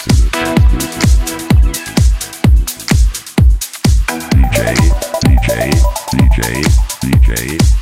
DJ, DJ, DJ, DJ.